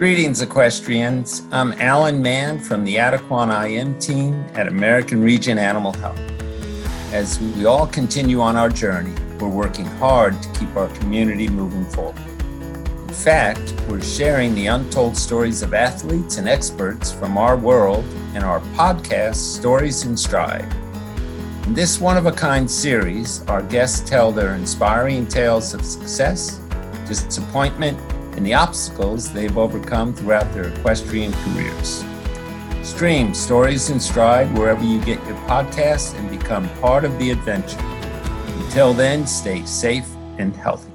Greetings, equestrians. I'm Alan Mann from the Adequan IM team at American Regent Animal Health. As we all continue on our journey, we're working hard to keep our community moving forward. In fact, we're sharing the untold stories of athletes and experts from our world in our podcast, Stories in Stride. In this one of a kind series, our guests tell their inspiring tales of success, disappointment, and the obstacles they've overcome throughout their equestrian careers. Stream Stories in Stride wherever you get your podcasts and become part of the adventure. Until then, stay safe and healthy.